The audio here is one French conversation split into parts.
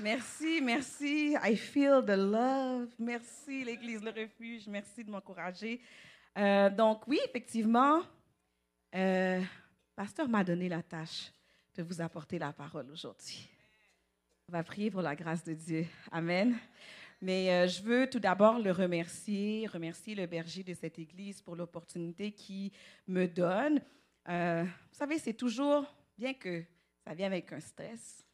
Merci, merci. I feel the love. Merci, l'Église Le Refuge. Merci de m'encourager. Euh, donc, oui, effectivement, euh, Pasteur m'a donné la tâche de vous apporter la parole aujourd'hui. On va prier pour la grâce de Dieu. Amen. Mais euh, je veux tout d'abord le remercier, remercier le berger de cette Église pour l'opportunité qu'il me donne. vous savez, c'est toujours, bien que ça vient avec un stress,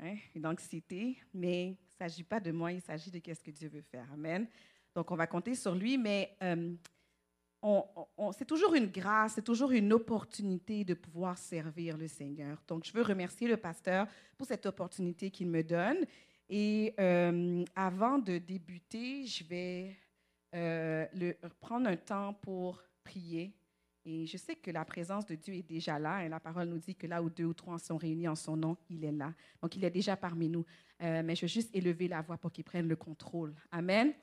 hein, une anxiété, mais il ne s'agit pas de moi, il s'agit de ce que Dieu veut faire. Amen. Donc, on va compter sur lui, mais euh, c'est toujours une grâce, c'est toujours une opportunité de pouvoir servir le Seigneur. Donc, je veux remercier le pasteur pour cette opportunité qu'il me donne. Et euh, avant de débuter, je vais euh, prendre un temps pour prier et je sais que la présence de Dieu est déjà là. Et la parole nous dit que là où deux ou trois sont réunis en son nom, il est là. Donc, il est déjà parmi nous. Euh, mais je veux juste élever la voix pour qu'il prenne le contrôle. Amen.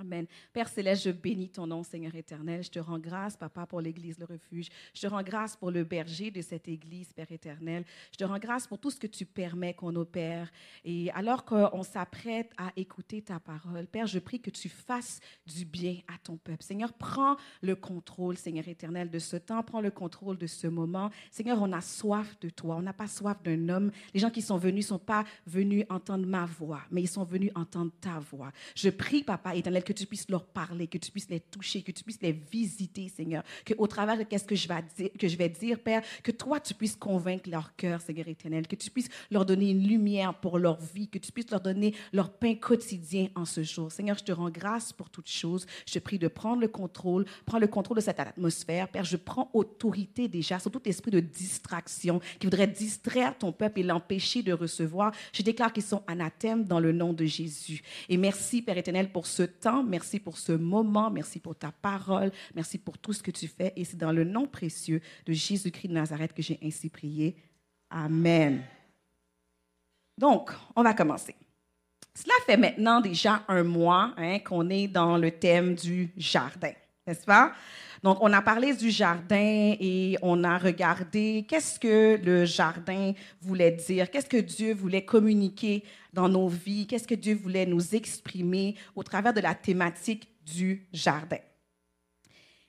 Amen. Père Céleste, je bénis ton nom, Seigneur éternel. Je te rends grâce, Papa, pour l'Église, le refuge. Je te rends grâce pour le berger de cette Église, Père éternel. Je te rends grâce pour tout ce que tu permets qu'on opère. Et alors qu'on s'apprête à écouter ta parole, Père, je prie que tu fasses du bien à ton peuple. Seigneur, prends le contrôle, Seigneur éternel, de ce temps. Prends le contrôle de ce moment. Seigneur, on a soif de toi. On n'a pas soif d'un homme. Les gens qui sont venus ne sont pas venus entendre ma voix, mais ils sont venus entendre ta voix. Je prie, Papa éternel, tu puisses leur parler, que tu puisses les toucher, que tu puisses les visiter, Seigneur. Que au travers de ce que je vais dire, que je vais dire, Père, que toi tu puisses convaincre leur cœur, Seigneur éternel, que tu puisses leur donner une lumière pour leur vie, que tu puisses leur donner leur pain quotidien en ce jour. Seigneur, je te rends grâce pour toutes choses. Je te prie de prendre le contrôle, prends le contrôle de cette atmosphère. Père, je prends autorité déjà sur tout esprit de distraction qui voudrait distraire ton peuple et l'empêcher de recevoir. Je déclare qu'ils sont anathèmes dans le nom de Jésus. Et merci, Père éternel, pour ce temps Merci pour ce moment. Merci pour ta parole. Merci pour tout ce que tu fais. Et c'est dans le nom précieux de Jésus-Christ de Nazareth que j'ai ainsi prié. Amen. Donc, on va commencer. Cela fait maintenant déjà un mois hein, qu'on est dans le thème du jardin, n'est-ce pas? Donc, on a parlé du jardin et on a regardé qu'est-ce que le jardin voulait dire, qu'est-ce que Dieu voulait communiquer dans nos vies, qu'est-ce que Dieu voulait nous exprimer au travers de la thématique du jardin.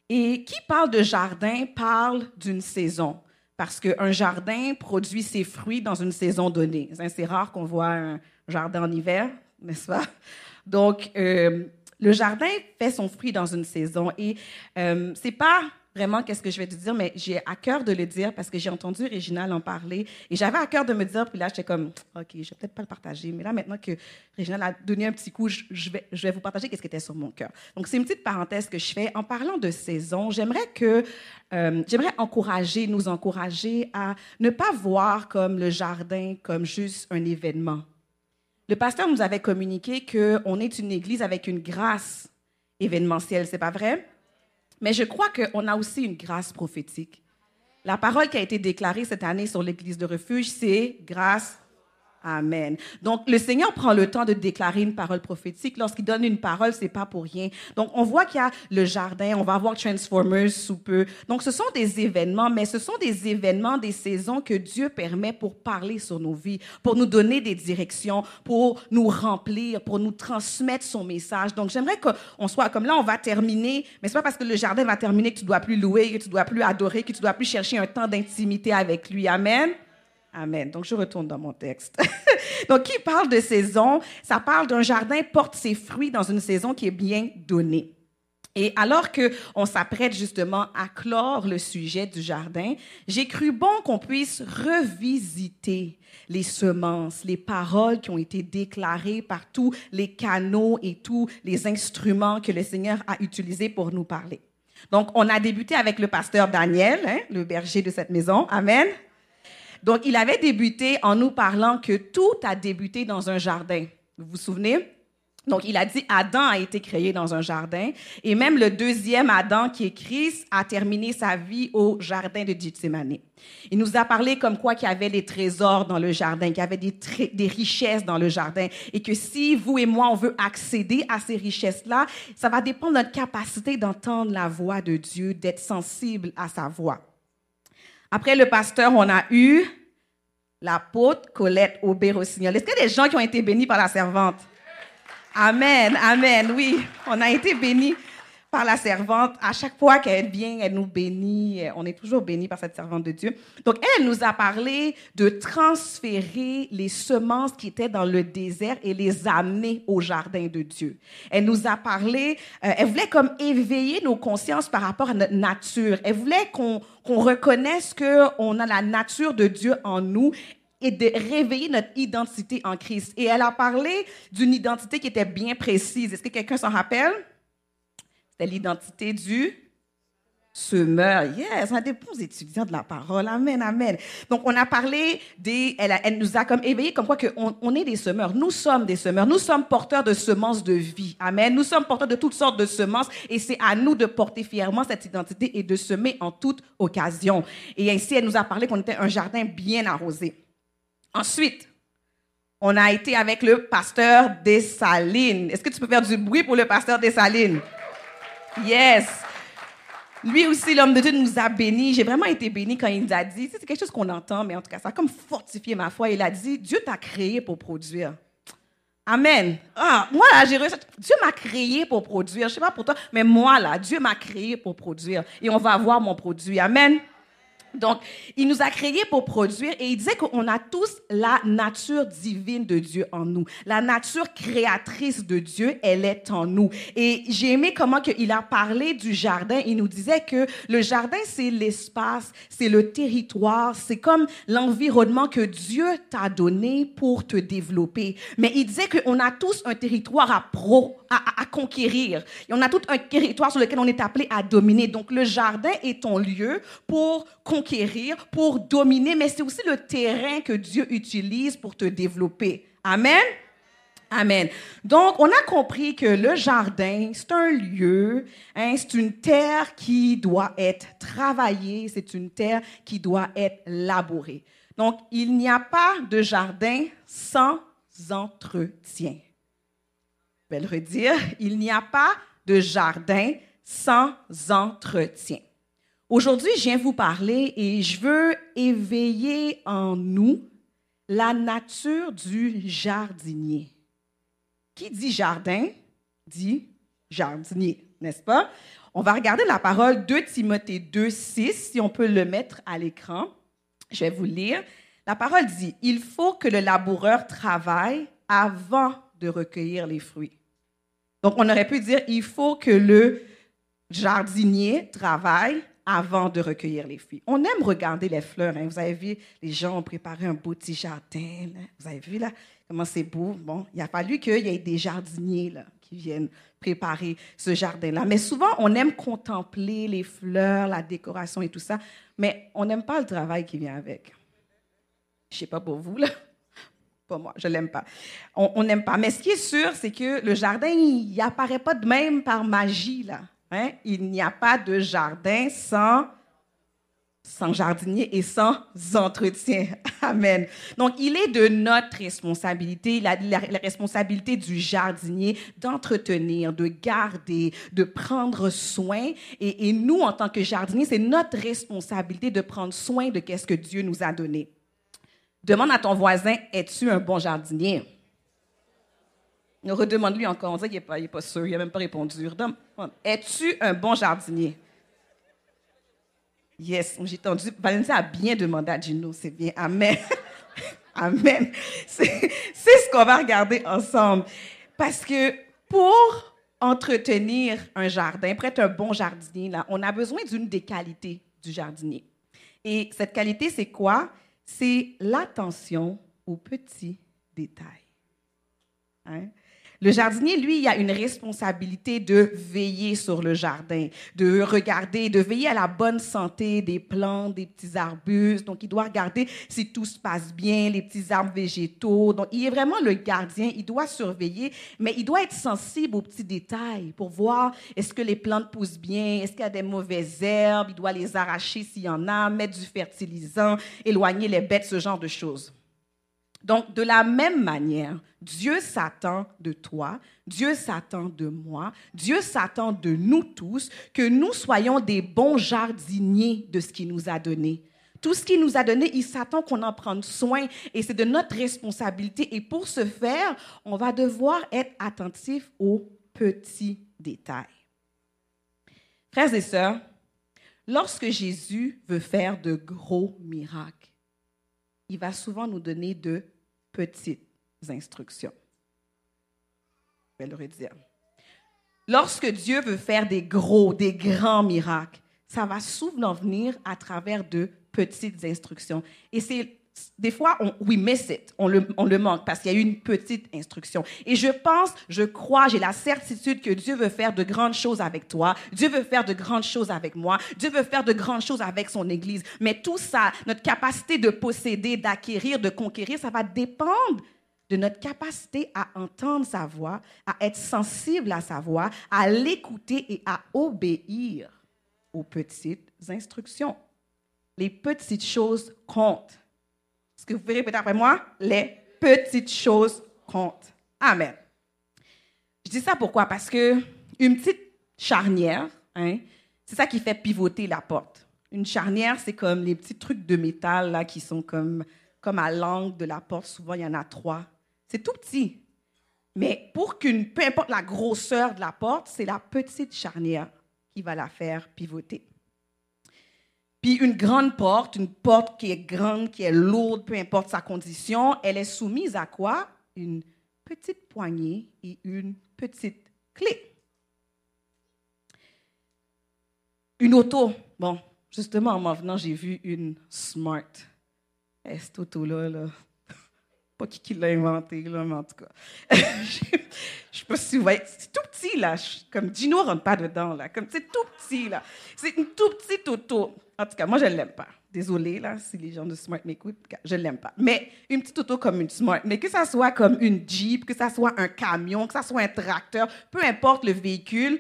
Et qui parle de jardin parle d'une saison, parce qu'un jardin produit ses fruits dans une saison donnée. C'est rare qu'on voit un jardin en hiver, n'est-ce pas? Donc, euh, le jardin fait son fruit dans une saison et euh, c'est pas vraiment qu'est-ce que je vais te dire, mais j'ai à cœur de le dire parce que j'ai entendu Réginal en parler et j'avais à cœur de me dire, puis là, j'étais comme, OK, je vais peut-être pas le partager, mais là, maintenant que Réginal a donné un petit coup, je, vais, je vais vous partager qu'est-ce qui était sur mon cœur. Donc, c'est une petite parenthèse que je fais. En parlant de saison, j'aimerais que, euh, j'aimerais encourager, nous encourager à ne pas voir comme le jardin comme juste un événement le pasteur nous avait communiqué qu'on est une église avec une grâce événementielle, c'est pas vrai? Mais je crois qu'on a aussi une grâce prophétique. La parole qui a été déclarée cette année sur l'église de refuge, c'est grâce Amen. Donc, le Seigneur prend le temps de déclarer une parole prophétique. Lorsqu'il donne une parole, c'est pas pour rien. Donc, on voit qu'il y a le jardin, on va voir Transformers sous peu. Donc, ce sont des événements, mais ce sont des événements, des saisons que Dieu permet pour parler sur nos vies, pour nous donner des directions, pour nous remplir, pour nous transmettre son message. Donc, j'aimerais qu'on soit comme là, on va terminer, mais c'est pas parce que le jardin va terminer que tu dois plus louer, que tu dois plus adorer, que tu dois plus chercher un temps d'intimité avec lui. Amen? Amen. Donc, je retourne dans mon texte. Donc, qui parle de saison? Ça parle d'un jardin porte ses fruits dans une saison qui est bien donnée. Et alors que on s'apprête justement à clore le sujet du jardin, j'ai cru bon qu'on puisse revisiter les semences, les paroles qui ont été déclarées par tous les canaux et tous les instruments que le Seigneur a utilisés pour nous parler. Donc, on a débuté avec le pasteur Daniel, hein, le berger de cette maison. Amen. Donc, il avait débuté en nous parlant que tout a débuté dans un jardin. Vous vous souvenez? Donc, il a dit Adam a été créé dans un jardin. Et même le deuxième Adam, qui est Christ, a terminé sa vie au jardin de Gethsemane. Il nous a parlé comme quoi qu'il y avait des trésors dans le jardin, qu'il y avait des, des richesses dans le jardin. Et que si vous et moi, on veut accéder à ces richesses-là, ça va dépendre de notre capacité d'entendre la voix de Dieu, d'être sensible à sa voix. Après le pasteur, on a eu l'apôtre Colette Aubé-Rossignol. Est-ce qu'il y a des gens qui ont été bénis par la servante? Amen, amen, oui, on a été bénis par la servante. À chaque fois qu'elle vient, elle nous bénit. On est toujours bénis par cette servante de Dieu. Donc, elle nous a parlé de transférer les semences qui étaient dans le désert et les amener au jardin de Dieu. Elle nous a parlé, euh, elle voulait comme éveiller nos consciences par rapport à notre nature. Elle voulait qu'on qu'on reconnaisse qu'on a la nature de Dieu en nous et de réveiller notre identité en Christ. Et elle a parlé d'une identité qui était bien précise. Est-ce que quelqu'un s'en rappelle? C'était l'identité du semeur. Yes, on a des bons étudiants de la parole. Amen, amen. Donc, on a parlé des. Elle, elle nous a comme éveillé comme quoi que on, est des semeurs. Nous sommes des semeurs. Nous sommes porteurs de semences de vie. Amen. Nous sommes porteurs de toutes sortes de semences et c'est à nous de porter fièrement cette identité et de semer en toute occasion. Et ainsi, elle nous a parlé qu'on était un jardin bien arrosé. Ensuite, on a été avec le pasteur Dessalines. Est-ce que tu peux faire du bruit pour le pasteur Dessalines? Yes. Lui aussi, l'homme de Dieu nous a bénis. J'ai vraiment été béni quand il nous a dit, c'est quelque chose qu'on entend, mais en tout cas, ça a comme fortifié ma foi. Il a dit, Dieu t'a créé pour produire. Amen. Ah, moi, là, j'ai. Dieu m'a créé pour produire. Je sais pas pour toi, mais moi, là, Dieu m'a créé pour produire. Et on va avoir mon produit. Amen. Donc, il nous a créés pour produire et il disait qu'on a tous la nature divine de Dieu en nous. La nature créatrice de Dieu, elle est en nous. Et j'ai aimé comment il a parlé du jardin. Il nous disait que le jardin, c'est l'espace, c'est le territoire, c'est comme l'environnement que Dieu t'a donné pour te développer. Mais il disait qu'on a tous un territoire à, pro, à, à conquérir. Et on a tout un territoire sur lequel on est appelé à dominer. Donc, le jardin est ton lieu pour conquérir pour dominer, mais c'est aussi le terrain que Dieu utilise pour te développer. Amen? Amen. Donc, on a compris que le jardin, c'est un lieu, hein, c'est une terre qui doit être travaillée, c'est une terre qui doit être labourée. Donc, il n'y a pas de jardin sans entretien. Vais le redire, il n'y a pas de jardin sans entretien. Aujourd'hui, je viens vous parler et je veux éveiller en nous la nature du jardinier. Qui dit jardin dit jardinier, n'est-ce pas? On va regarder la parole de Timothée 2, 6, si on peut le mettre à l'écran. Je vais vous lire. La parole dit, il faut que le laboureur travaille avant de recueillir les fruits. Donc, on aurait pu dire, il faut que le jardinier travaille avant de recueillir les fruits. On aime regarder les fleurs. Hein. Vous avez vu, les gens ont préparé un beau petit jardin. Vous avez vu là comment c'est beau. Bon, il a fallu qu'il y ait des jardiniers qui viennent préparer ce jardin-là. Mais souvent, on aime contempler les fleurs, la décoration et tout ça, mais on n'aime pas le travail qui vient avec. Je sais pas pour vous là. Moi, je l'aime pas. On n'aime pas. Mais ce qui est sûr, c'est que le jardin, il apparaît pas de même par magie là. Hein? Il n'y a pas de jardin sans, sans jardinier et sans entretien. Amen. Donc, il est de notre responsabilité, la, la, responsabilité du jardinier d'entretenir, de garder, de prendre soin. Et, nous, en tant que jardinier, c'est notre responsabilité de prendre soin de ce que Dieu nous a donné. Demande à ton voisin, es-tu un bon jardinier? Redemande-lui encore. On dirait qu'il n'est pas, pas, sûr. Il n'a même pas répondu. Es-tu un bon jardinier? Yes, j'ai entendu. Valentin a bien demandé à Gino. C'est bien. Amen. Amen. C'est ce qu'on va regarder ensemble. Parce que pour entretenir un jardin, pour être un bon jardinier, là, on a besoin d'une des qualités du jardinier. Et cette qualité, c'est quoi? C'est l'attention aux petits détails. Hein? Le jardinier, lui, il a une responsabilité de veiller sur le jardin, de regarder, de veiller à la bonne santé des plantes, des petits arbustes. Donc, il doit regarder si tout se passe bien, les petits arbres végétaux. Donc, il est vraiment le gardien. Il doit surveiller, mais il doit être sensible aux petits détails pour voir est-ce que les plantes poussent bien, est-ce qu'il y a des mauvaises herbes. Il doit les arracher s'il y en a, mettre du fertilisant, éloigner les bêtes, ce genre de choses. Donc, de la même manière, Dieu s'attend de toi, Dieu s'attend de moi, Dieu s'attend de nous tous que nous soyons des bons jardiniers de ce qu'il nous a donné. Tout ce qu'il nous a donné, il s'attend qu'on en prenne soin et c'est de notre responsabilité. Et pour ce faire, on va devoir être attentif aux petits détails. Frères et sœurs, lorsque Jésus veut faire de gros miracles, il va souvent nous donner de petites instructions. Je vais le redire. Lorsque Dieu veut faire des gros, des grands miracles, ça va souvent venir à travers de petites instructions. Et c'est des fois, on, we miss it, on le, on le manque parce qu'il y a eu une petite instruction. Et je pense, je crois, j'ai la certitude que Dieu veut faire de grandes choses avec toi. Dieu veut faire de grandes choses avec moi. Dieu veut faire de grandes choses avec son Église. Mais tout ça, notre capacité de posséder, d'acquérir, de conquérir, ça va dépendre de notre capacité à entendre sa voix, à être sensible à sa voix, à l'écouter et à obéir aux petites instructions. Les petites choses comptent. Ce que vous pouvez répéter après moi, les petites choses comptent. Amen. Je dis ça pourquoi? Parce que une petite charnière, hein, c'est ça qui fait pivoter la porte. Une charnière, c'est comme les petits trucs de métal là, qui sont comme, comme à l'angle de la porte. Souvent, il y en a trois c'est tout petit. Mais pour qu'une, peu importe la grosseur de la porte, c'est la petite charnière qui va la faire pivoter. Puis une grande porte, une porte qui est grande, qui est lourde, peu importe sa condition, elle est soumise à quoi? Une petite poignée et une petite clé. Une auto. Bon, justement, en m'en venant, j'ai vu une Smart. Et cette auto-là, là, pas qui, l'a inventé, là, mais en tout cas. si vous voyez. C'est tout petit, là. Comme Gino rentre pas dedans, là. Comme c'est tout petit, là. C'est une tout petite auto. En tout cas, moi, je ne l'aime pas. Désolée, là, si les gens de Smart m'écoutent, je ne l'aime pas. Mais une petite auto comme une Smart, mais que ça soit comme une Jeep, que ça soit un camion, que ça soit un tracteur, peu importe le véhicule,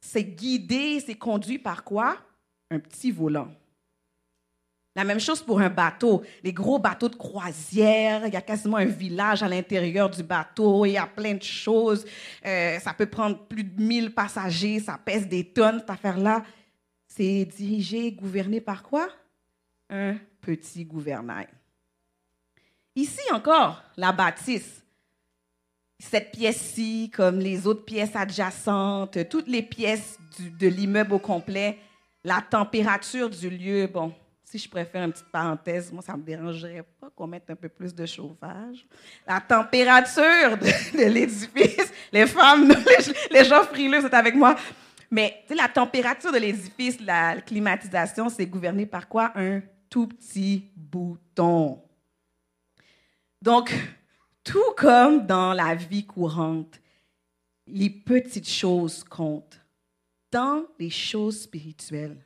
c'est guidé, c'est conduit par quoi? Un petit volant. La même chose pour un bateau. Les gros bateaux de croisière, il y a quasiment un village à l'intérieur du bateau, il y a plein de choses. Euh, ça peut prendre plus de 1000 passagers, ça pèse des tonnes, cette affaire-là. C'est dirigé, gouverné par quoi? Un petit gouvernail. Ici encore, la bâtisse. Cette pièce-ci, comme les autres pièces adjacentes, toutes les pièces de l'immeuble au complet, la température du lieu, bon, si je préfère une petite parenthèse, moi, ça ne me dérangerait pas qu'on mette un peu plus de chauffage. La température de, l'édifice, les femmes, les, gens frileux, c'est avec moi. Mais la température de l'édifice, la climatisation, c'est gouverné par quoi? Un tout petit bouton. Donc, tout comme dans la vie courante, les petites choses comptent. Dans les choses spirituelles,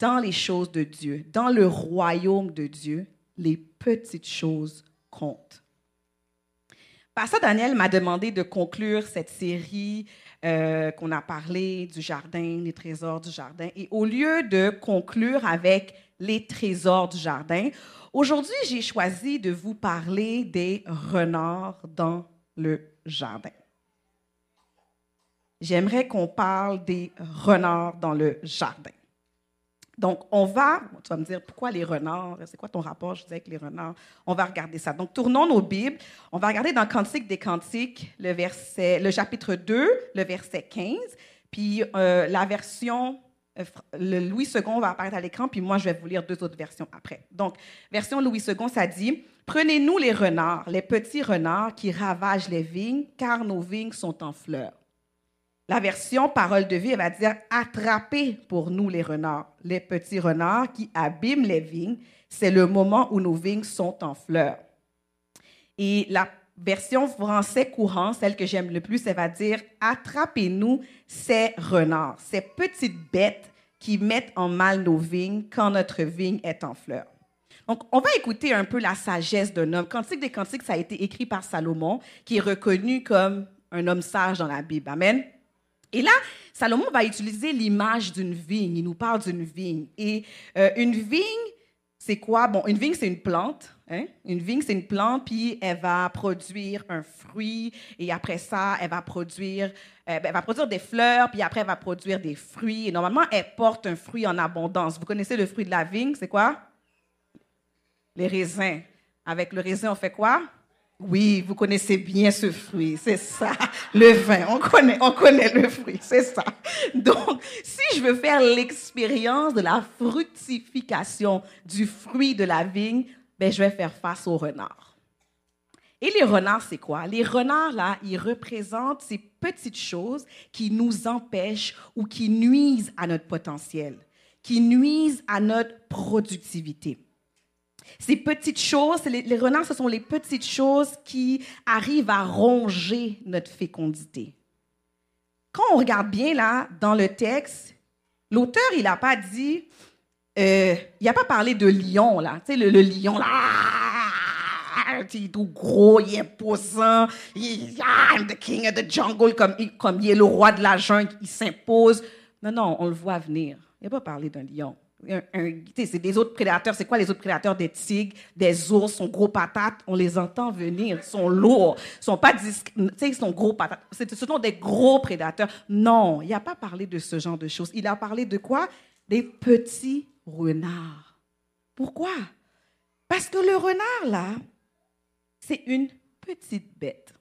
dans les choses de Dieu, dans le royaume de Dieu, les petites choses comptent. Pasteur Daniel m'a demandé de conclure cette série euh, qu'on a parlé du jardin, les trésors du jardin. Et au lieu de conclure avec les trésors du jardin, aujourd'hui, j'ai choisi de vous parler des renards dans le jardin. J'aimerais qu'on parle des renards dans le jardin. Donc, on va, tu vas me dire, pourquoi les renards? C'est quoi ton rapport, je disais, avec les renards? On va regarder ça. Donc, tournons nos Bibles. On va regarder dans Cantique des Cantiques, le, verset, le chapitre 2, le verset 15. Puis, euh, la version, euh, le Louis II va apparaître à l'écran, puis moi, je vais vous lire deux autres versions après. Donc, version Louis II, ça dit, Prenez-nous les renards, les petits renards qui ravagent les vignes, car nos vignes sont en fleurs. La version parole de vie, elle va dire attrapez pour nous les renards, les petits renards qui abîment les vignes. C'est le moment où nos vignes sont en fleurs. Et la version français courant, celle que j'aime le plus, elle va dire attrapez-nous ces renards, ces petites bêtes qui mettent en mal nos vignes quand notre vigne est en fleurs. Donc, on va écouter un peu la sagesse d'un homme. Cantique des Cantiques, ça a été écrit par Salomon, qui est reconnu comme un homme sage dans la Bible. Amen. Et là, Salomon va utiliser l'image d'une vigne. Il nous parle d'une vigne. Et euh, une vigne, c'est quoi? Bon, une vigne, c'est une plante. Hein? Une vigne, c'est une plante, puis elle va produire un fruit, et après ça, elle va produire, euh, ben, elle va produire des fleurs, puis après, elle va produire des fruits. Et normalement, elle porte un fruit en abondance. Vous connaissez le fruit de la vigne, c'est quoi? Les raisins. Avec le raisin, on fait quoi? Oui, vous connaissez bien ce fruit, c'est ça, le vin. On connaît, on connaît le fruit, c'est ça. Donc, si je veux faire l'expérience de la fructification du fruit de la vigne, ben, je vais faire face au renard. Et les renards, c'est quoi? Les renards, là, ils représentent ces petites choses qui nous empêchent ou qui nuisent à notre potentiel, qui nuisent à notre productivité. Ces petites choses, les, renards, ce sont les petites choses qui arrivent à ronger notre fécondité. Quand on regarde bien là dans le texte, l'auteur il n'a pas dit, euh, il n'a pas parlé de lion là, tu sais le, lion là, il est tout gros, il est imposant, il est the king of the jungle comme, comme il est le roi de la jungle, il s'impose. Non non, on le voit venir. Il n'a pas parlé d'un lion c'est des autres prédateurs. C'est quoi les autres prédateurs? Des tigres, des ours, sont gros patates. On les entend venir, sont lourds, sont pas ils sont gros patates. Ce sont des gros prédateurs. Non, il n'a pas parlé de ce genre de choses. Il a parlé de quoi? Des petits renards. Pourquoi? Parce que le renard, là, c'est une petite bête.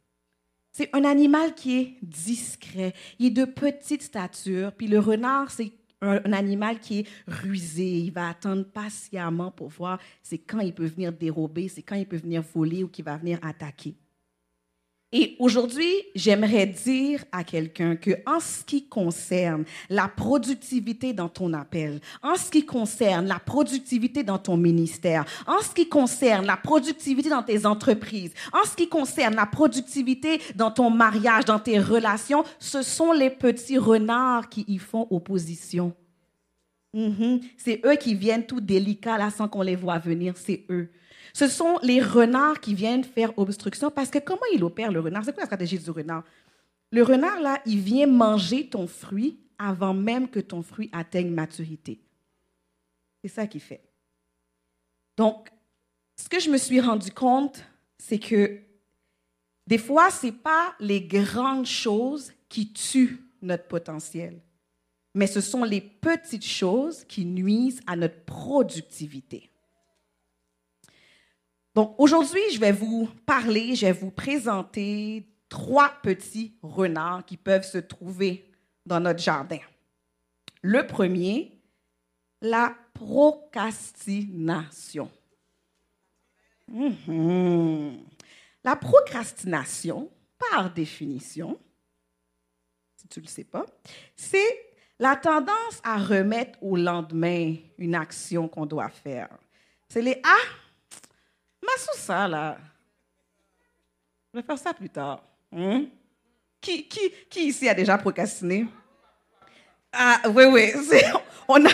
C'est un animal qui est discret. Il est de petite stature. Puis le renard, c'est un, animal qui est rusé, il va attendre patiemment pour voir c'est quand il peut venir dérober, c'est quand il peut venir voler ou qu'il va venir attaquer. Et aujourd'hui, j'aimerais dire à quelqu'un que en ce qui concerne la productivité dans ton appel, en ce qui concerne la productivité dans ton ministère, en ce qui concerne la productivité dans tes entreprises, en ce qui concerne la productivité dans ton mariage, dans tes relations, ce sont les petits renards qui y font opposition. Mhm. C'est eux qui viennent tout délicats là sans qu'on les voit venir, c'est eux. Ce sont les renards qui viennent faire obstruction parce que comment il opère le renard? C'est quoi la stratégie du renard? Le renard, là, il vient manger ton fruit avant même que ton fruit atteigne maturité. C'est ça qu'il fait. Donc, ce que je me suis rendu compte, c'est que des fois, ce n'est pas les grandes choses qui tuent notre potentiel, mais ce sont les petites choses qui nuisent à notre productivité. Donc aujourd'hui, je vais vous parler, je vais vous présenter trois petits renards qui peuvent se trouver dans notre jardin. Le premier, la procrastination. Mhm. La procrastination, par définition, si tu ne le sais pas, c'est la tendance à remettre au lendemain une action qu'on doit faire. C'est les Ah, sous ça, là. Je vais faire ça plus tard. Hein? Qui, qui, qui ici a déjà procrastiné? Ah, oui, oui. On a,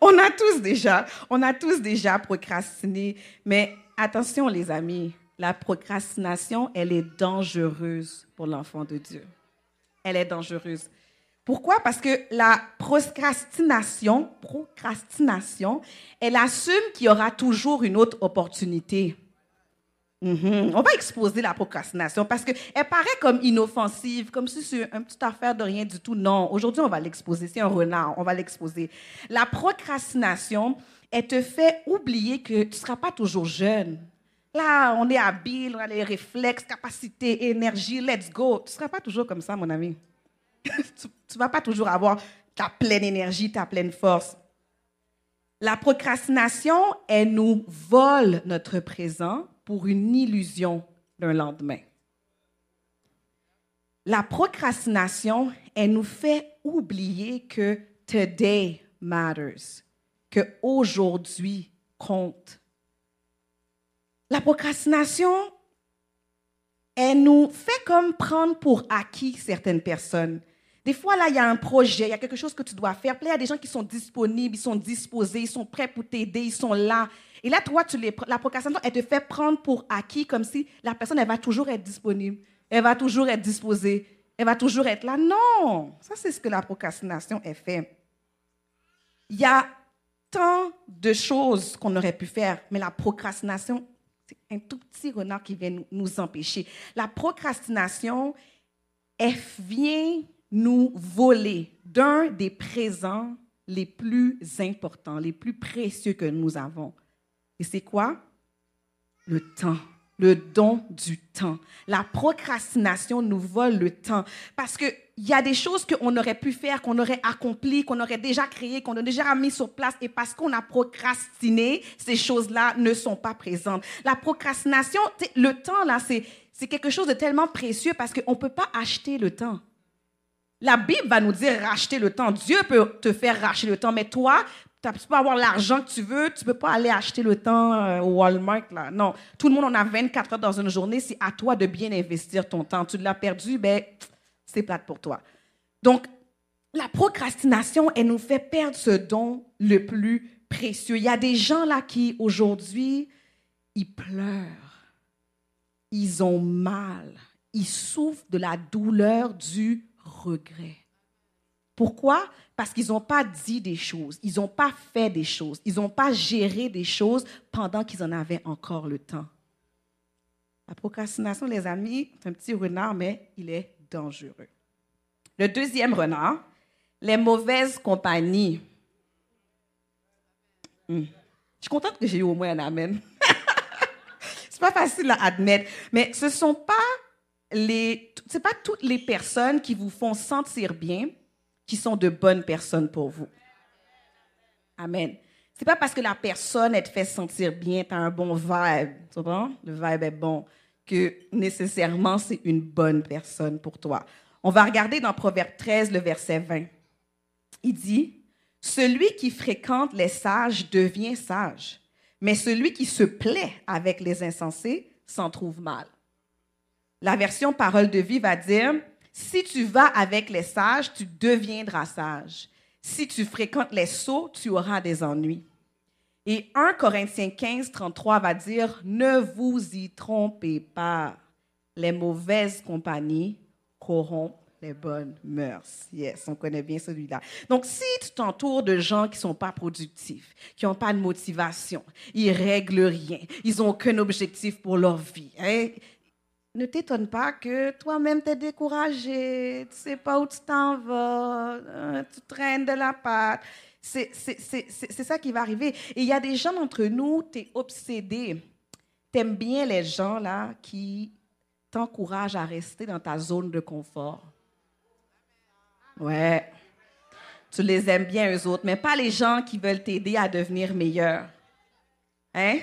on a tous déjà, on a tous déjà procrastiné. Mais attention, les amis, la procrastination, elle est dangereuse pour l'enfant de Dieu. Elle est dangereuse. Pourquoi? Parce que la procrastination, procrastination, elle assume qu'il y aura toujours une autre opportunité. Mhm. On va exposer la procrastination parce qu'elle paraît comme inoffensive, comme si c'est une petite affaire de rien du tout. Non, aujourd'hui, on va l'exposer. C'est un renard, on va l'exposer. La procrastination, elle te fait oublier que tu ne seras pas toujours jeune. Là, on est habile, on a les réflexes, capacités, énergie, let's go. Tu ne seras pas toujours comme ça, mon ami. tu ne vas pas toujours avoir ta pleine énergie, ta pleine force. La procrastination, elle nous vole notre présent pour une illusion d'un lendemain. La procrastination, elle nous fait oublier que today matters, que aujourd'hui compte. La procrastination, elle nous fait comme prendre pour acquis certaines personnes. Des fois, là, il y a un projet, il y a quelque chose que tu dois faire. il y a des gens qui sont disponibles, ils sont disposés, ils sont prêts pour t'aider, ils sont là. Et là, toi, tu les, la procrastination, elle te fait prendre pour acquis comme si la personne, elle va toujours être disponible, elle va toujours être disposée, elle va toujours être là. Non, ça, c'est ce que la procrastination est fait. Il y a tant de choses qu'on aurait pu faire, mais la procrastination, c'est un tout petit renard qui vient nous empêcher. La procrastination, elle vient nous voler d'un des présents les plus importants, les plus précieux que nous avons. Et c'est quoi? le temps le don du temps. La procrastination nous vole le temps parce qu'il y a des choses qu'on aurait pu faire, qu'on aurait accompli, qu'on aurait déjà créé, qu'on a déjà mis sur place et parce qu'on a procrastiné, ces choses-là ne sont pas présentes. La procrastination, le temps là, c'est c'est quelque chose de tellement précieux parce qu'on ne peut pas acheter le temps. La Bible va nous dire racheter le temps. Dieu peut te faire racheter le temps, mais toi, tu peux avoir l'argent que tu veux, tu peux pas aller acheter le temps euh, au Walmart. Là. Non, tout le monde en a 24 heures dans une journée. C'est à toi de bien investir ton temps. Tu l'as perdu, ben, c'est plate pour toi. Donc, la procrastination, elle nous fait perdre ce don le plus précieux. Il y a des gens là qui, aujourd'hui, ils pleurent. Ils ont mal. Ils souffrent de la douleur du regret. Pourquoi? Parce qu'ils n'ont pas dit des choses, ils n'ont pas fait des choses, ils n'ont pas géré des choses pendant qu'ils en avaient encore le temps. La procrastination, les amis, c'est un petit renard, mais il est dangereux. Le deuxième renard, les mauvaises compagnies. Hmm. Je suis contente que j'ai eu au moins un amen. c'est pas facile à admettre, mais ce sont pas les, c'est pas toutes les personnes qui vous font sentir bien qui sont de bonnes personnes pour vous. Amen. C'est pas parce que la personne, elle te fait sentir bien, tu as un bon vibe, tu comprends? Le vibe est bon, que nécessairement c'est une bonne personne pour toi. On va regarder dans Proverbe 13, le verset 20. Il dit, Celui qui fréquente les sages devient sage, mais celui qui se plaît avec les insensés s'en trouve mal. La version parole de vie va dire, si tu vas avec les sages, tu deviendras sage. Si tu fréquentes les sots, tu auras des ennuis. Et 1 Corinthiens 15, 33 va dire, ne vous y trompez pas. Les mauvaises compagnies corrompent les bonnes mœurs. Yes, on connaît bien celui-là. Donc, si tu t'entoures de gens qui sont pas productifs, qui n'ont pas de motivation, ils règlent rien, ils n'ont aucun objectif pour leur vie, hein, ne t'étonne pas que toi-même t'es découragé, tu sais pas où tu t'en vas, hein, tu traînes de la patte. C'est ça qui va arriver. Et il y a des gens d'entre nous, tu es obsédé. Tu aimes bien les gens là qui t'encouragent à rester dans ta zone de confort. Ouais. Tu les aimes bien, eux autres, mais pas les gens qui veulent t'aider à devenir meilleur. Hein?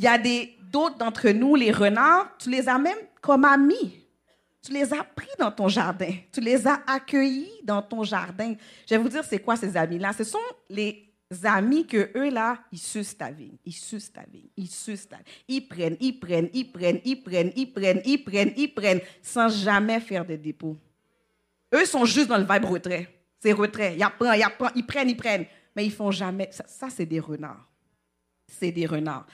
Il y a d'autres d'entre nous, les renards, tu les as même comme amis. Tu les as pris dans ton jardin. Tu les as accueillis dans ton jardin. Je vais vous dire, c'est quoi ces amis-là? Ce sont les amis que eux, là, ils sucent ta vie. Ils sucent ta vie. Ils sucent ta vie. Ils prennent, ils prennent, ils prennent, ils prennent, ils prennent, ils prennent, ils prennent, sans jamais faire de dépôt. Eux sont juste dans le vibe retrait. C'est retrait. Ils apprennent, ils ils prennent, ils prennent. Mais ils font jamais. Ça c'est des renards. C'est des renards.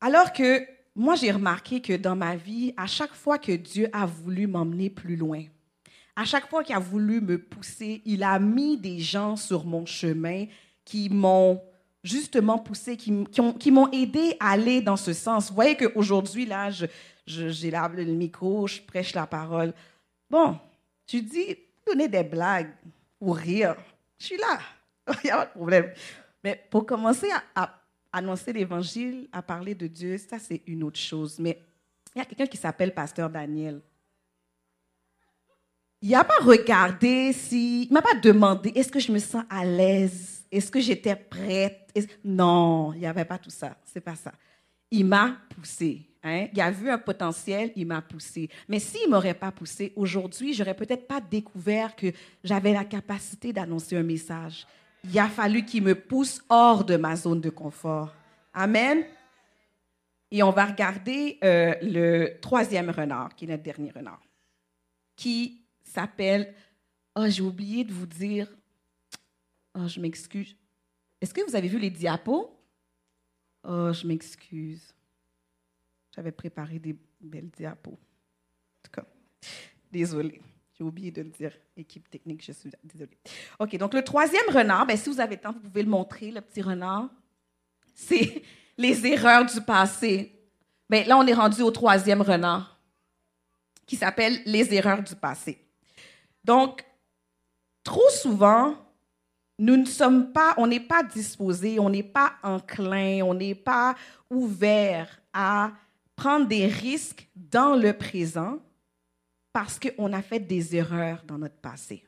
Alors que moi, j'ai remarqué que dans ma vie, à chaque fois que Dieu a voulu m'emmener plus loin, à chaque fois qu'il a voulu me pousser, il a mis des gens sur mon chemin qui m'ont justement poussé, qui, m'ont aidé à aller dans ce sens. Vous voyez qu'aujourd'hui, là, j'ai je, le micro, je prêche la parole. Bon, tu dis, donner des blagues ou rire. Je suis là. Il n'y a pas de problème. Mais pour commencer à annoncer l'évangile, à parler de Dieu, ça c'est une autre chose. Mais il y a quelqu'un qui s'appelle Pasteur Daniel. Il n'a pas regardé si, il m'a pas demandé est-ce que je me sens à l'aise, est-ce que j'étais prête? Non, il n'y avait pas tout ça. C'est pas ça. Il m'a poussé. Hein? Il a vu un potentiel, il m'a poussé. Mais s'il ne m'aurait pas poussé, aujourd'hui, j'aurais peut-être pas découvert que j'avais la capacité d'annoncer un message il a fallu qu'il me pousse hors de ma zone de confort. Amen. Et on va regarder euh, le troisième renard, qui est notre dernier renard, qui s'appelle. Oh, j'ai oublié de vous dire. Oh, je m'excuse. Est-ce que vous avez vu les diapos? Oh, je m'excuse. J'avais préparé des belles diapos. En tout cas, désolée. J'ai oublié de le dire, équipe technique, je suis désolée. OK, donc le troisième renard, ben, si vous avez le temps, vous pouvez le montrer, le petit renard. C'est les erreurs du passé. Ben, là, on est rendu au troisième renard, qui s'appelle les erreurs du passé. Donc, trop souvent, nous ne sommes pas, on n'est pas disposé, on n'est pas enclin, on n'est pas ouvert à prendre des risques dans le présent parce qu'on a fait des erreurs dans notre passé.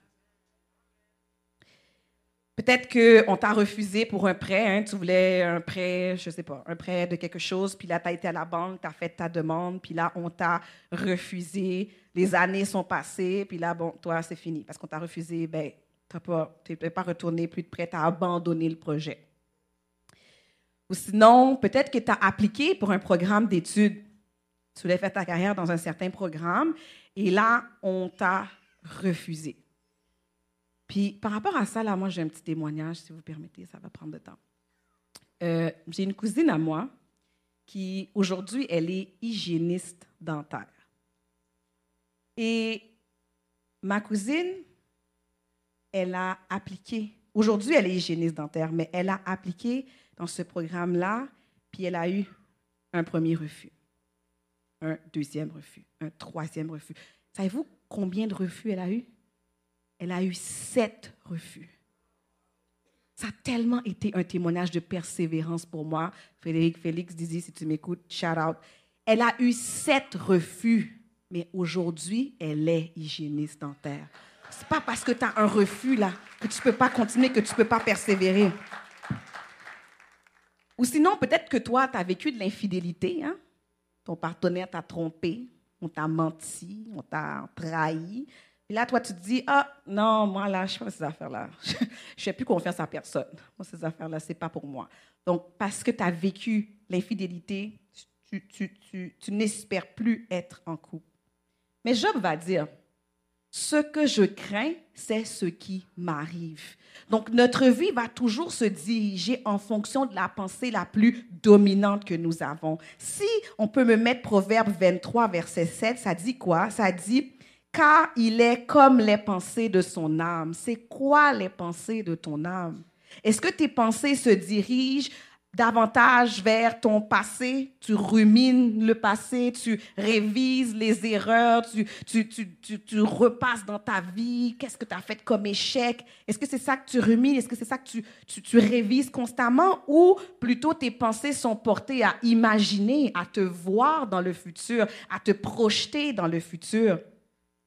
Peut-être qu'on t'a refusé pour un prêt, hein, tu voulais un prêt, je ne sais pas, un prêt de quelque chose, puis là, tu as été à la banque, tu as fait ta demande, puis là, on t'a refusé, les années sont passées, puis là, bon, toi, c'est fini, parce qu'on t'a refusé, ben, tu n'es pas retourné plus de prêt, tu as abandonné le projet. Ou sinon, peut-être que tu as appliqué pour un programme d'études. Tu voulais faire ta carrière dans un certain programme, et là, on t'a refusé. Puis par rapport à ça, là, moi, j'ai un petit témoignage, si vous permettez, ça va prendre du temps. Euh, j'ai une cousine à moi qui, aujourd'hui, elle est hygiéniste dentaire. Et ma cousine, elle a appliqué, aujourd'hui, elle est hygiéniste dentaire, mais elle a appliqué dans ce programme-là, puis elle a eu un premier refus, un deuxième refus, un troisième refus. Savez-vous combien de refus elle a eu? elle a eu sept refus. Ça a tellement été un témoignage de persévérance pour moi. Félix, Félix Dizzy, si tu m'écoutes, shout out. Elle a eu sept refus, mais aujourd'hui, elle est hygiéniste dentaire. Ce n'est pas parce que tu as un refus là que tu peux pas continuer, que tu peux pas persévérer. Ou sinon, peut-être que toi, tu as vécu de l'infidélité. Hein? Ton partenaire t'a trompé, on t'a menti, on t'a trahi. Et là, toi, tu te dis, ah, non, moi, là, je fais ces affaires-là. je ne fais plus confiance à personne. Moi, ces affaires-là, ce n'est pas pour moi. Donc, parce que tu as vécu l'infidélité, tu, tu n'espères plus être en couple. Mais Job va dire, ce que je crains, c'est ce qui m'arrive. Donc, notre vie va toujours se diriger en fonction de la pensée la plus dominante que nous avons. Si on peut me mettre Proverbe 23, verset 7, ça dit quoi? Ça dit, car il est comme les pensées de son âme. C'est quoi les pensées de ton âme? Est-ce que tes pensées se dirigent davantage vers ton passé, tu rumines le passé, tu révises les erreurs, tu, repasses dans ta vie, qu'est-ce que tu as fait comme échec, est-ce que c'est ça que tu rumines, est-ce que c'est ça que tu, tu, révises constamment, ou plutôt tes pensées sont portées à imaginer, à te voir dans le futur, à te projeter dans le futur?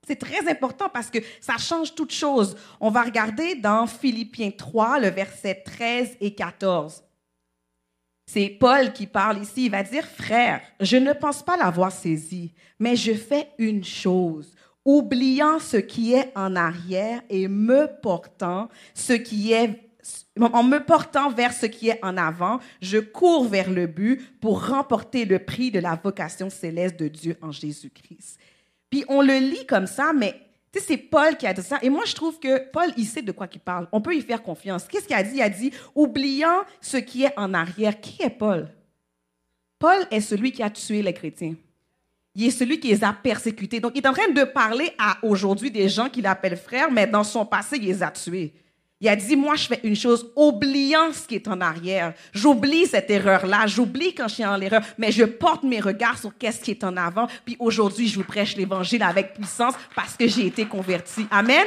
C'est très important parce que ça change toute chose. On va regarder dans Philippiens 3, le verset 13 et 14. C'est Paul qui parle ici. Il va dire, frère, je ne pense pas l'avoir saisi, mais je fais une chose, oubliant ce qui est en arrière et me portant ce qui est en me portant vers ce qui est en avant, je cours vers le but pour remporter le prix de la vocation céleste de Dieu en Jésus-Christ. Puis on le lit comme ça, mais c'est Paul qui a dit ça. Et moi, je trouve que Paul, il sait de quoi il parle. On peut y faire confiance. Qu'est-ce qu'il a dit? Il a dit, oubliant ce qui est en arrière. Qui est Paul? Paul est celui qui a tué les chrétiens. Il est celui qui les a persécutés. Donc, il est en train de parler à aujourd'hui des gens qu'il appelle frères, mais dans son passé, il les a tués. Il a dit, moi, je fais une chose, oubliant ce qui est en arrière. J'oublie cette erreur-là, j'oublie quand je suis en l'erreur, mais je porte mes regards sur qu'est-ce qui est en avant. Puis aujourd'hui, je vous prêche l'évangile avec puissance parce que j'ai été converti. Amen.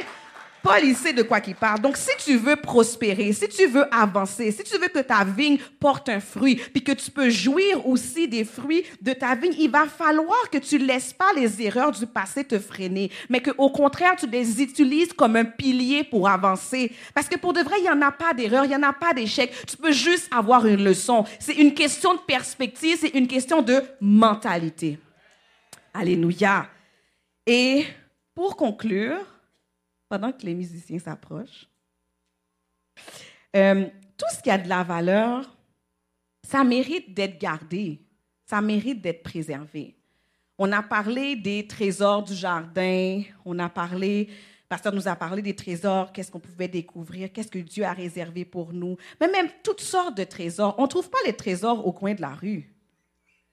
Paul, il sait de quoi il parle. Donc, si tu veux prospérer, si tu veux avancer, si tu veux que ta vigne porte un fruit, puis que tu peux jouir aussi des fruits de ta vigne, il va falloir que tu laisses pas les erreurs du passé te freiner, mais que au contraire, tu les utilises comme un pilier pour avancer. Parce que pour de vrai, il n'y en a pas d'erreur, il n'y en a pas d'échec. Tu peux juste avoir une leçon. C'est une question de perspective, c'est une question de mentalité. Alléluia. Et pour conclure, pendant que les musiciens s'approchent. Euh, tout ce qui a de la valeur, ça mérite d'être gardé, ça mérite d'être préservé. On a parlé des trésors du jardin, on a parlé, le pasteur nous a parlé des trésors, qu'est-ce qu'on pouvait découvrir, qu'est-ce que Dieu a réservé pour nous, mais même toutes sortes de trésors. On ne trouve pas les trésors au coin de la rue.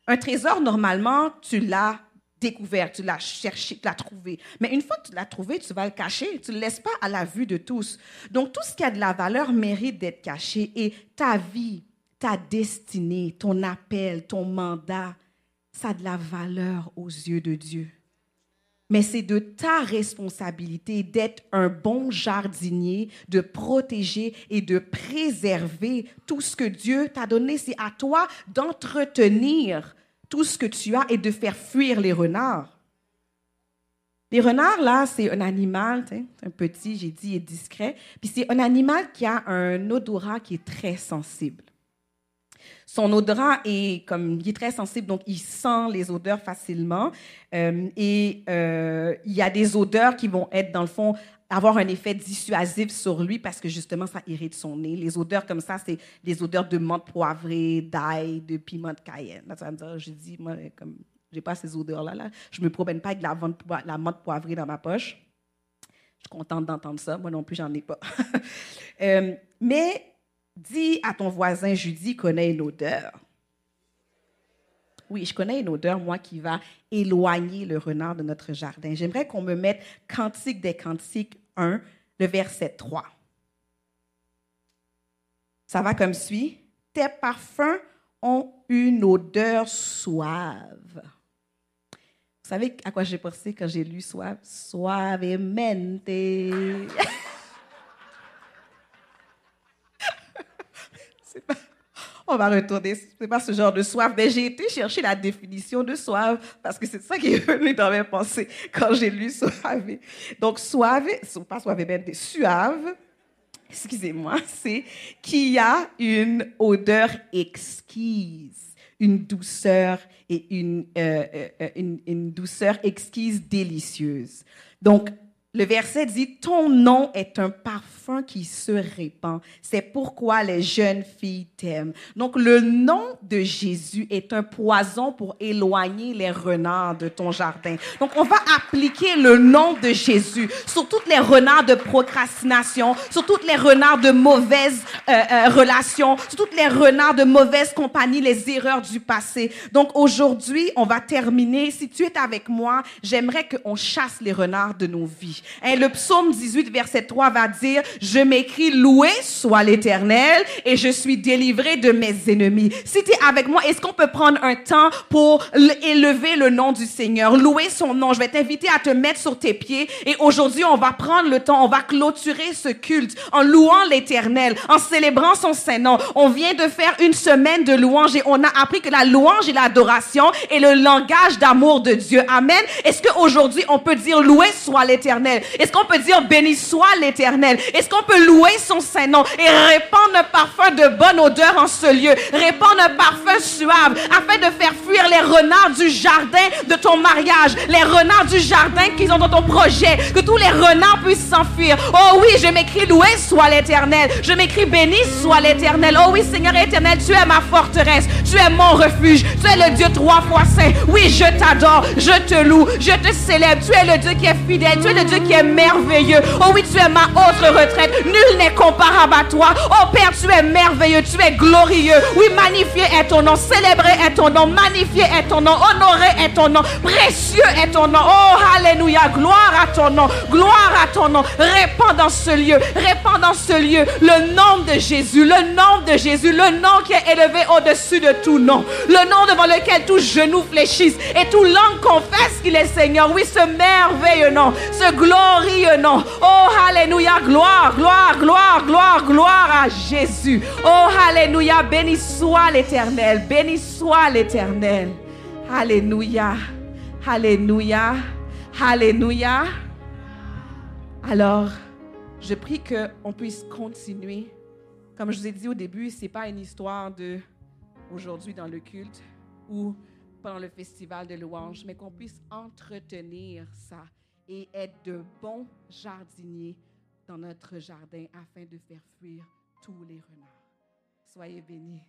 Un trésor, normalement, tu l'as découvert, tu l'as cherché, tu l'as trouvé. Mais une fois que tu l'as trouvé, tu vas le cacher, tu ne le laisses pas à la vue de tous. Donc tout ce qui a de la valeur mérite d'être caché et ta vie, ta destinée, ton appel, ton mandat, ça a de la valeur aux yeux de Dieu. mais c'est de ta responsabilité d'être un bon jardinier, de protéger et de préserver tout ce que Dieu t'a donné. C'est à toi d'entretenir tout ce que tu as et de faire fuir les renards. Les renards, là, c'est un animal, un petit, j'ai dit, est discret. Puis c'est un animal qui a un odorat qui est très sensible. Son odorat est comme il est très sensible, donc il sent les odeurs facilement. Euh, et euh, il y a des odeurs qui vont être dans le fond avoir un effet dissuasif sur lui parce que justement ça irrite son nez. Les odeurs comme ça, c'est des odeurs de menthe poivrée, d'ail, de piment de cayenne. Je dis moi comme j'ai pas ces odeurs là là, je me promène pas avec la, la menthe poivrée dans ma poche. Je suis contente d'entendre ça. Moi non plus, j'en ai pas. euh, mais Dis à ton voisin, Judy connaît une odeur. Oui, je connais une odeur, moi, qui va éloigner le renard de notre jardin. J'aimerais qu'on me mette Cantique des Cantiques 1, le verset 3. Ça va comme suit. Tes parfums ont une odeur suave. Vous savez à quoi j'ai pensé quand j'ai lu suave? Suavemente. on va retourner. C'est pas ce genre de soif. Mais j'ai été chercher la définition de soif parce que c'est ça qui est venu dans mes pensées quand j'ai lu soave. Donc, soave, pas soave, mais suave, excusez-moi, c'est qui a une odeur exquise, une douceur et une, euh, euh, une, une douceur exquise, délicieuse. Donc, le verset dit, ton nom est un parfum qui se répand. C'est pourquoi les jeunes filles t'aiment. Donc le nom de Jésus est un poison pour éloigner les renards de ton jardin. Donc on va appliquer le nom de Jésus sur toutes les renards de procrastination, sur toutes les renards de mauvaises euh, euh, relations, sur toutes les renards de mauvaise compagnie, les erreurs du passé. Donc aujourd'hui, on va terminer. Si tu es avec moi, j'aimerais qu'on chasse les renards de nos vies. Et le psaume 18, verset 3 va dire, je m'écris, loué soit l'éternel et je suis délivré de mes ennemis. Si tu es avec moi, est-ce qu'on peut prendre un temps pour élever le nom du Seigneur, louer son nom? Je vais t'inviter à te mettre sur tes pieds et aujourd'hui, on va prendre le temps, on va clôturer ce culte en louant l'éternel, en célébrant son Saint-Nom. On vient de faire une semaine de louange et on a appris que la louange et l'adoration est le langage d'amour de Dieu. Amen. Est-ce qu'aujourd'hui, on peut dire loué soit l'éternel? Est-ce qu'on peut dire béni soit l'Éternel? Est-ce qu'on peut louer son Saint-Nom et répandre un parfum de bonne odeur en ce lieu? Répandre un parfum suave afin de faire fuir les renards du jardin de ton mariage, les renards du jardin qu'ils ont dans ton projet, que tous les renards puissent s'enfuir. Oh oui, je m'écris loué soit l'Éternel. Je m'écris béni soit l'Éternel. Oh oui, Seigneur éternel, tu es ma forteresse. Tu es mon refuge. Tu es le Dieu trois fois saint. Oui, je t'adore. Je te loue. Je te célèbre. Tu es le Dieu qui est fidèle. Tu es le Dieu qui est merveilleux. Oh oui, tu es ma autre retraite. Nul n'est comparable à toi. Oh Père, tu es merveilleux, tu es glorieux. Oui, magnifié est ton nom, célébré est ton nom, magnifié est ton nom, honoré est ton nom, précieux est ton nom. Oh, alléluia, gloire à ton nom, gloire à ton nom. Répands dans ce lieu, répands dans ce lieu le nom de Jésus, le nom de Jésus, le nom qui est élevé au-dessus de tout nom, le nom devant lequel tout genou fléchisse et tout langue confesse qu'il est Seigneur. Oui, ce merveilleux nom, ce glorieux glorieux nom. Oh, Alléluia, gloire, gloire, gloire, gloire, gloire à Jésus. Oh, Alléluia, béni soit l'Éternel, béni soit l'Éternel. Alléluia, Alléluia, Alléluia. Alors, je prie qu'on puisse continuer. Comme je vous ai dit au début, ce n'est pas une histoire de aujourd'hui dans le culte ou pendant le festival de louanges, mais qu'on puisse entretenir ça et être de bons jardiniers dans notre jardin afin de faire fuir tous les renards. Soyez bénis.